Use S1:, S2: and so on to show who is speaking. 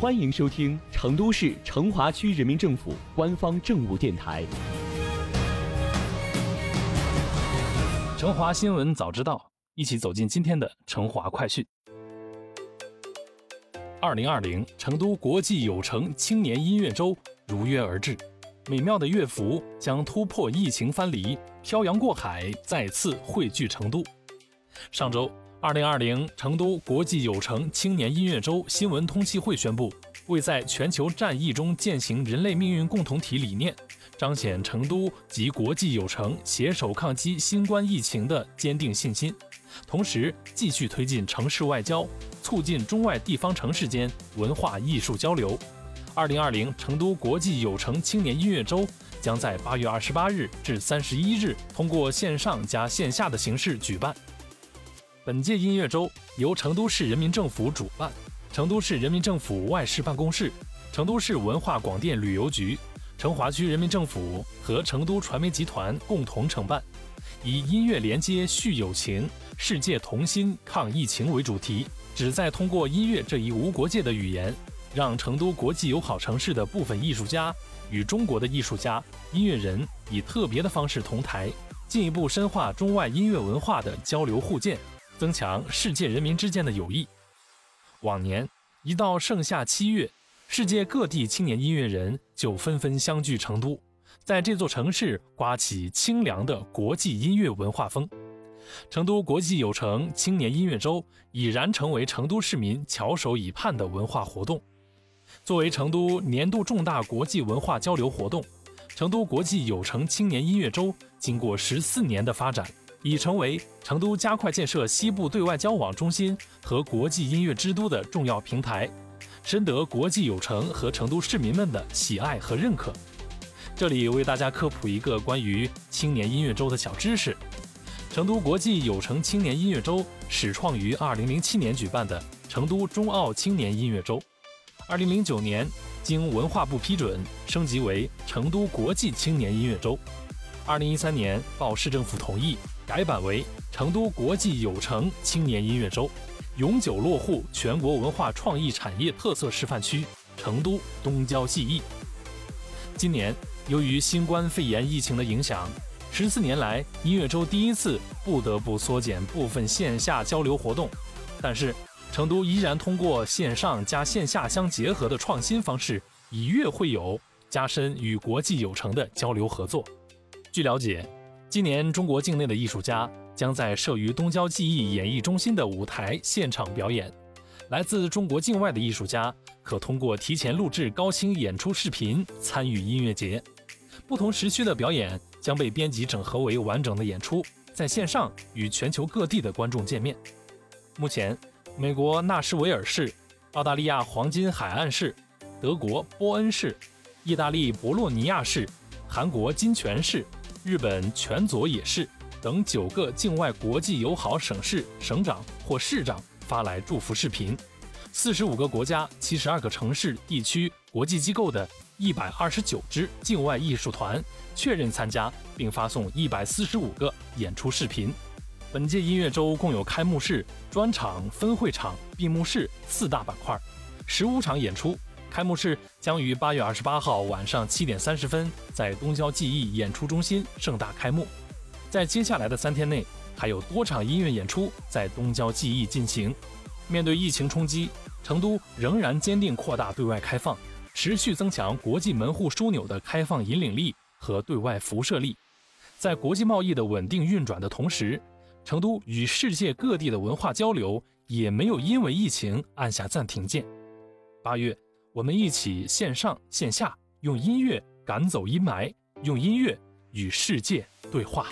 S1: 欢迎收听成都市成华区人民政府官方政务电台《
S2: 成华新闻早知道》，一起走进今天的成华快讯。二零二零成都国际有成青年音乐周如约而至，美妙的乐府将突破疫情藩篱，漂洋过海，再次汇聚成都。上周。二零二零成都国际有成青年音乐周新闻通气会宣布，为在全球战役中践行人类命运共同体理念，彰显成都及国际有成携手抗击新冠疫情的坚定信心，同时继续推进城市外交，促进中外地方城市间文化艺术交流。二零二零成都国际有成青年音乐周将在八月二十八日至三十一日通过线上加线下的形式举办。本届音乐周由成都市人民政府主办，成都市人民政府外事办公室、成都市文化广电旅游局、成华区人民政府和成都传媒集团共同承办，以“音乐连接续友情，世界同心抗疫情”为主题，旨在通过音乐这一无国界的语言，让成都国际友好城市的部分艺术家与中国的艺术家、音乐人以特别的方式同台，进一步深化中外音乐文化的交流互鉴。增强世界人民之间的友谊。往年一到盛夏七月，世界各地青年音乐人就纷纷相聚成都，在这座城市刮起清凉的国际音乐文化风。成都国际有成青年音乐周已然成为成都市民翘首以盼的文化活动。作为成都年度重大国际文化交流活动，成都国际有成青年音乐周经过十四年的发展。已成为成都加快建设西部对外交往中心和国际音乐之都的重要平台，深得国际友城和成都市民们的喜爱和认可。这里为大家科普一个关于青年音乐周的小知识：成都国际友城青年音乐周始创于2007年举办的成都中奥青年音乐周，2009年经文化部批准升级为成都国际青年音乐周，2013年报市政府同意。改版为成都国际有城青年音乐周，永久落户全国文化创意产业特色示范区成都东郊记忆。今年由于新冠肺炎疫情的影响，十四年来音乐周第一次不得不缩减部分线下交流活动，但是成都依然通过线上加线下相结合的创新方式，以乐会友，加深与国际有城的交流合作。据了解。今年，中国境内的艺术家将在设于东郊记忆演艺中心的舞台现场表演。来自中国境外的艺术家可通过提前录制高清演出视频参与音乐节。不同时区的表演将被编辑整合为完整的演出，在线上与全球各地的观众见面。目前，美国纳什维尔市、澳大利亚黄金海岸市、德国波恩市、意大利博洛尼亚市、韩国金泉市。日本全佐野市等九个境外国际友好省市省长或市长发来祝福视频，四十五个国家、七十二个城市、地区、国际机构的一百二十九支境外艺术团确认参加，并发送一百四十五个演出视频。本届音乐周共有开幕式、专场、分会场、闭幕式四大板块，十五场演出。开幕式将于八月二十八号晚上七点三十分在东郊记忆演出中心盛大开幕。在接下来的三天内，还有多场音乐演出在东郊记忆进行。面对疫情冲击，成都仍然坚定扩大对外开放，持续增强国际门户枢纽的开放引领力和对外辐射力。在国际贸易的稳定运转的同时，成都与世界各地的文化交流也没有因为疫情按下暂停键。八月。我们一起线上线下用音乐赶走阴霾，用音乐与世界对话。